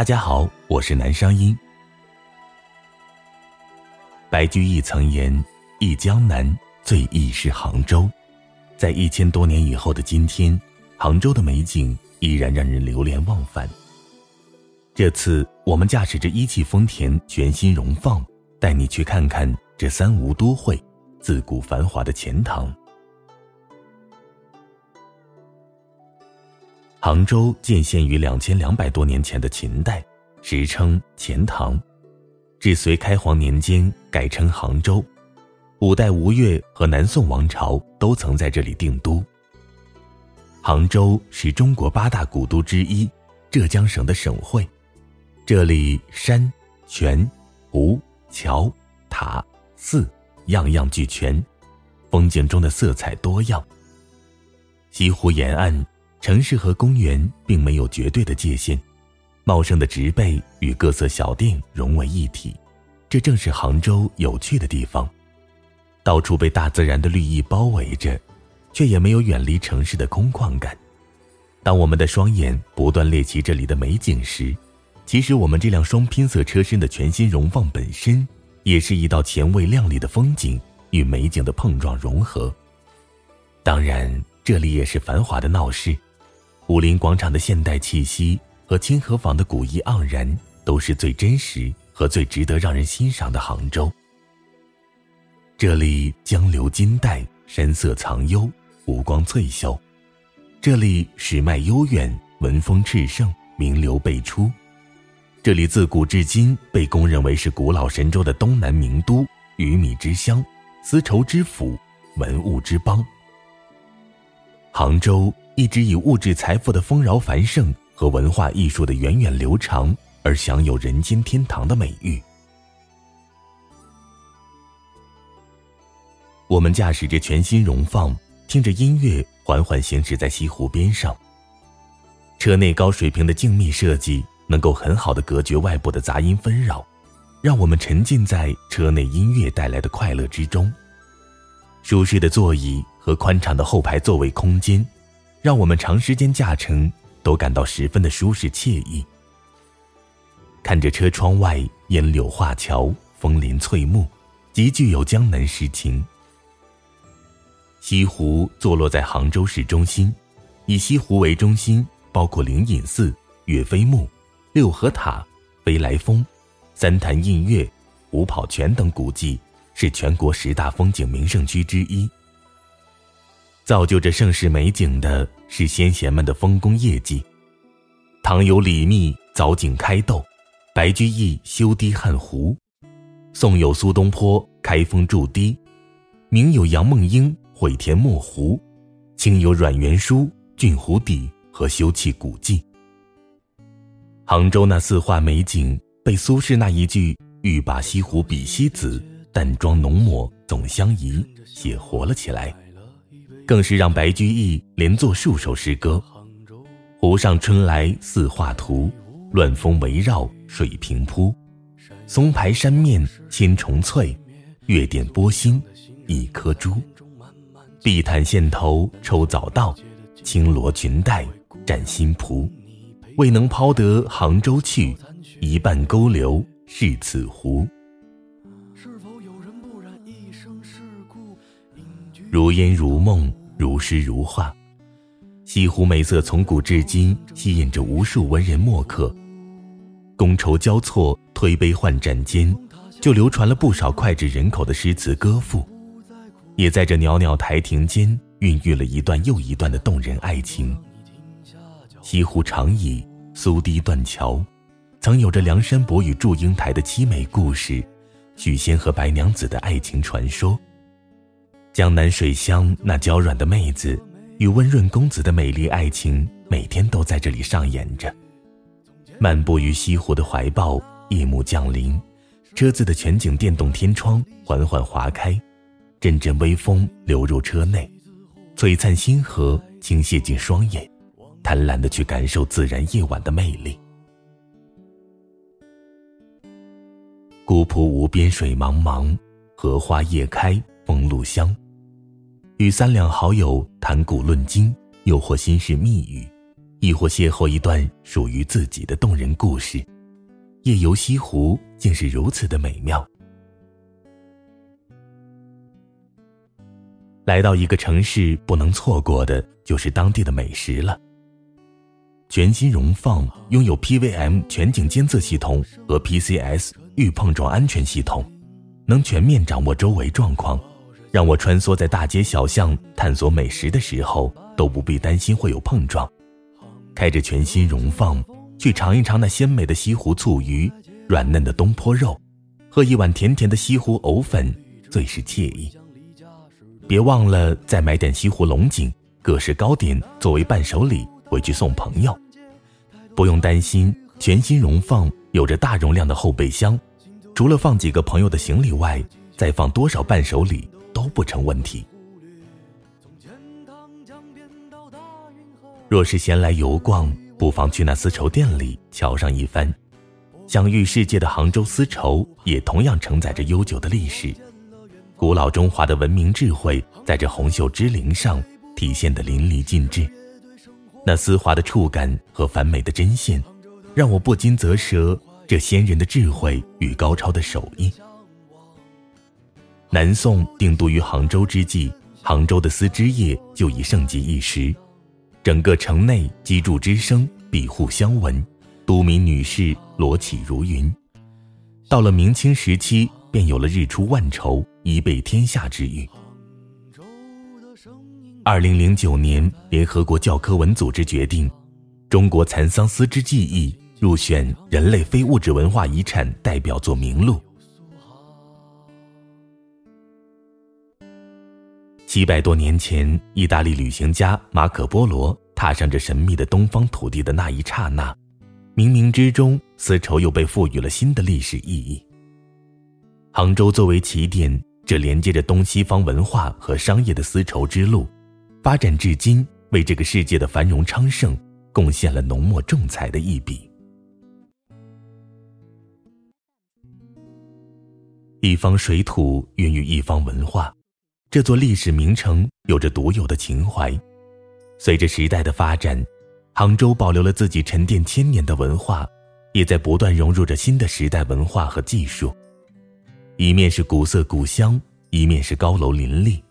大家好，我是南商英。白居易曾言：“忆江南，最忆是杭州。”在一千多年以后的今天，杭州的美景依然让人流连忘返。这次我们驾驶着一汽丰田全新荣放，带你去看看这三吴都会自古繁华的钱塘。杭州建县于两千两百多年前的秦代，时称钱塘。至隋开皇年间改称杭州，五代吴越和南宋王朝都曾在这里定都。杭州是中国八大古都之一，浙江省的省会。这里山、泉、湖、桥、塔、寺，样样俱全，风景中的色彩多样。西湖沿岸，城市和公园并没有绝对的界限。茂盛的植被与各色小店融为一体，这正是杭州有趣的地方。到处被大自然的绿意包围着，却也没有远离城市的空旷感。当我们的双眼不断猎奇这里的美景时，其实我们这辆双拼色车身的全新荣放本身，也是一道前卫亮丽的风景与美景的碰撞融合。当然，这里也是繁华的闹市，武林广场的现代气息。和清河坊的古意盎然，都是最真实和最值得让人欣赏的杭州。这里江流金带，山色藏幽，湖光翠秀；这里史脉悠远，文风炽盛，名流辈出；这里自古至今被公认为是古老神州的东南名都，鱼米之乡，丝绸之府，文物之邦。杭州一直以物质财富的丰饶繁盛。和文化艺术的源远流长而享有“人间天堂”的美誉。我们驾驶着全新荣放，听着音乐，缓缓行驶在西湖边上。车内高水平的静谧设计，能够很好的隔绝外部的杂音纷扰，让我们沉浸在车内音乐带来的快乐之中。舒适的座椅和宽敞的后排座位空间，让我们长时间驾乘。都感到十分的舒适惬意。看着车窗外烟柳画桥，枫林翠木，极具有江南诗情。西湖坐落在杭州市中心，以西湖为中心，包括灵隐寺、岳飞墓、六合塔、飞来峰、三潭印月、五跑泉等古迹，是全国十大风景名胜区之一。造就这盛世美景的是先贤们的丰功业绩。唐有李密凿井开斗，白居易修堤汉湖，宋有苏东坡开封筑堤，明有杨梦英毁田没湖，清有阮元书浚湖底和修葺古迹。杭州那四画美景，被苏轼那一句“欲把西湖比西子，淡妆浓抹总相宜”写活了起来。更是让白居易连作数首诗歌：“湖上春来似画图，乱峰围绕水平铺。松排山面千重翠，月点波心一颗珠。碧潭线头抽早稻，青罗裙带展新蒲。未能抛得杭州去，一半勾留是此湖。”如烟如梦。如诗如画，西湖美色从古至今吸引着无数文人墨客。觥筹交错，推杯换盏间，就流传了不少脍炙人口的诗词歌赋，也在这袅袅台亭间孕育了一段又一段的动人爱情。西湖长椅，苏堤断桥，曾有着梁山伯与祝英台的凄美故事，许仙和白娘子的爱情传说。江南水乡那娇软的妹子与温润公子的美丽爱情，每天都在这里上演着。漫步于西湖的怀抱，夜幕降临，车子的全景电动天窗缓缓划开，阵阵微风流入车内，璀璨星河倾泻进双眼，贪婪的去感受自然夜晚的魅力。孤浦无边水茫茫，荷花叶开。风露香，与三两好友谈古论今，又或心事密语，亦或邂逅一段属于自己的动人故事。夜游西湖竟是如此的美妙。来到一个城市，不能错过的就是当地的美食了。全新荣放拥有 PVM 全景监测系统和 PCS 预碰撞安全系统，能全面掌握周围状况，让我穿梭在大街小巷探索美食的时候都不必担心会有碰撞。开着全新荣放，去尝一尝那鲜美的西湖醋鱼、软嫩的东坡肉，喝一碗甜甜的西湖藕粉，最是惬意。别忘了再买点西湖龙井、各式糕点作为伴手礼。回去送朋友，不用担心。全新荣放有着大容量的后备箱，除了放几个朋友的行李外，再放多少伴手礼都不成问题。若是闲来游逛，不妨去那丝绸店里瞧上一番。享誉世界的杭州丝绸，也同样承载着悠久的历史，古老中华的文明智慧，在这红袖织绫上体现得淋漓尽致。那丝滑的触感和繁美的针线，让我不禁啧舌。这先人的智慧与高超的手艺。南宋定都于杭州之际，杭州的丝织业就已盛极一时，整个城内机杼之声，比户相闻，都民女士罗绮如云。到了明清时期，便有了日出万绸，一被天下之誉。二零零九年，联合国教科文组织决定，中国蚕桑丝织技艺入选人类非物质文化遗产代表作名录。七百多年前，意大利旅行家马可·波罗踏上这神秘的东方土地的那一刹那，冥冥之中，丝绸又被赋予了新的历史意义。杭州作为起点，这连接着东西方文化和商业的丝绸之路。发展至今，为这个世界的繁荣昌盛贡献了浓墨重彩的一笔。一方水土孕育一方文化，这座历史名城有着独有的情怀。随着时代的发展，杭州保留了自己沉淀千年的文化，也在不断融入着新的时代文化和技术。一面是古色古香，一面是高楼林立。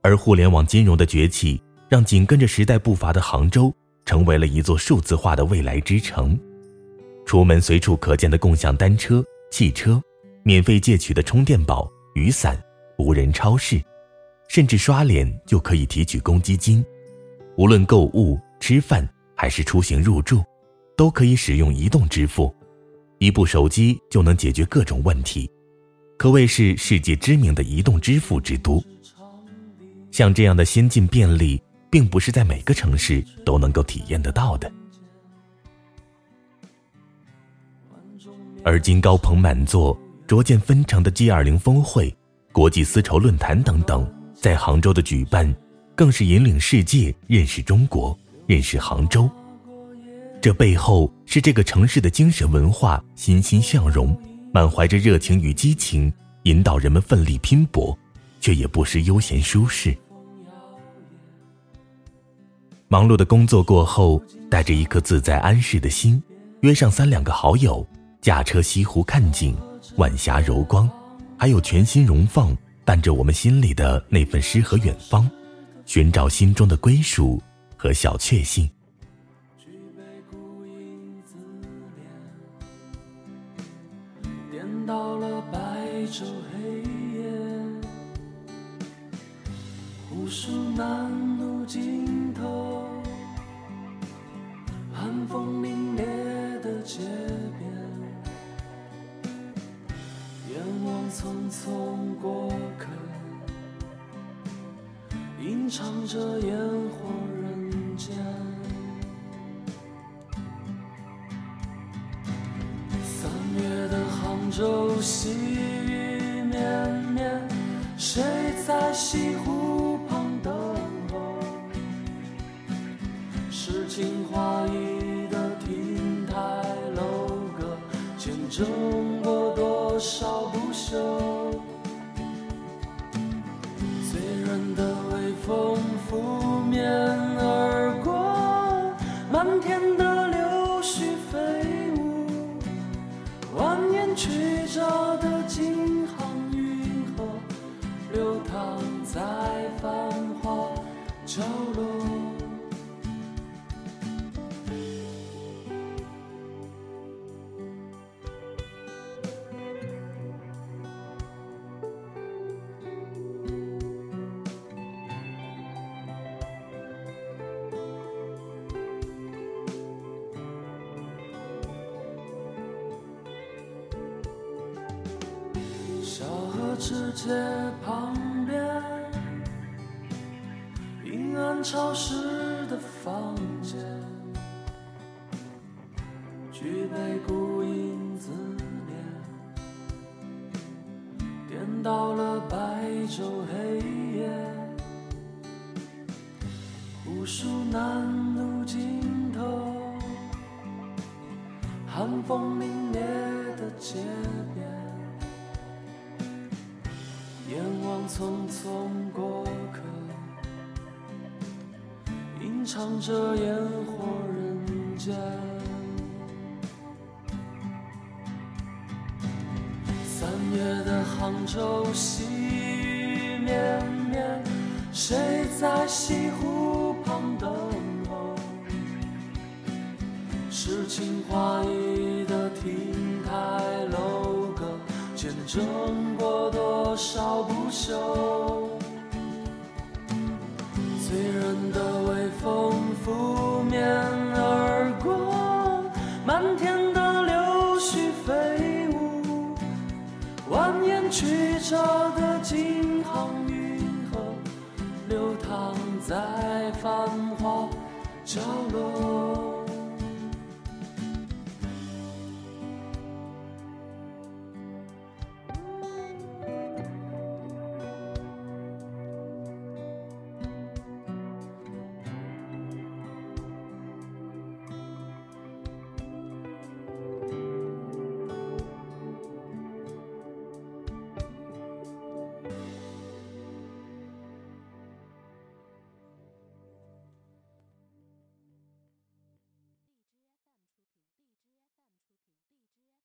而互联网金融的崛起，让紧跟着时代步伐的杭州成为了一座数字化的未来之城。出门随处可见的共享单车、汽车，免费借取的充电宝、雨伞，无人超市，甚至刷脸就可以提取公积金。无论购物、吃饭还是出行入住，都可以使用移动支付，一部手机就能解决各种问题，可谓是世界知名的移动支付之都。像这样的先进便利，并不是在每个城市都能够体验得到的。而今高朋满座、逐渐纷呈的 G20 峰会、国际丝绸论坛等等，在杭州的举办，更是引领世界认识中国、认识杭州。这背后是这个城市的精神文化欣欣向荣，满怀着热情与激情，引导人们奋力拼搏，却也不失悠闲舒适。忙碌的工作过后，带着一颗自在安适的心，约上三两个好友，驾车西湖看景，晚霞柔光，还有全新荣放，伴着我们心里的那份诗和远方，寻找心中的归属和小确幸。唱着烟火人间。三月的杭州，细雨绵绵，谁在西湖旁等候？诗情画意。的亭台楼阁见证角落。小河直街旁边，暗潮湿的房间，举杯孤影自怜，颠倒了白昼黑夜，无数南路尽头，寒风凛冽的街边。眼望匆匆过客，唱着烟火人间。三月的杭州细雨绵绵，谁在西湖旁等候？诗情画意的亭台楼阁。见证过多少不朽？醉人的微风拂面而过，漫天的柳絮飞舞，蜿蜒曲折的京杭运河，流淌在繁华角落。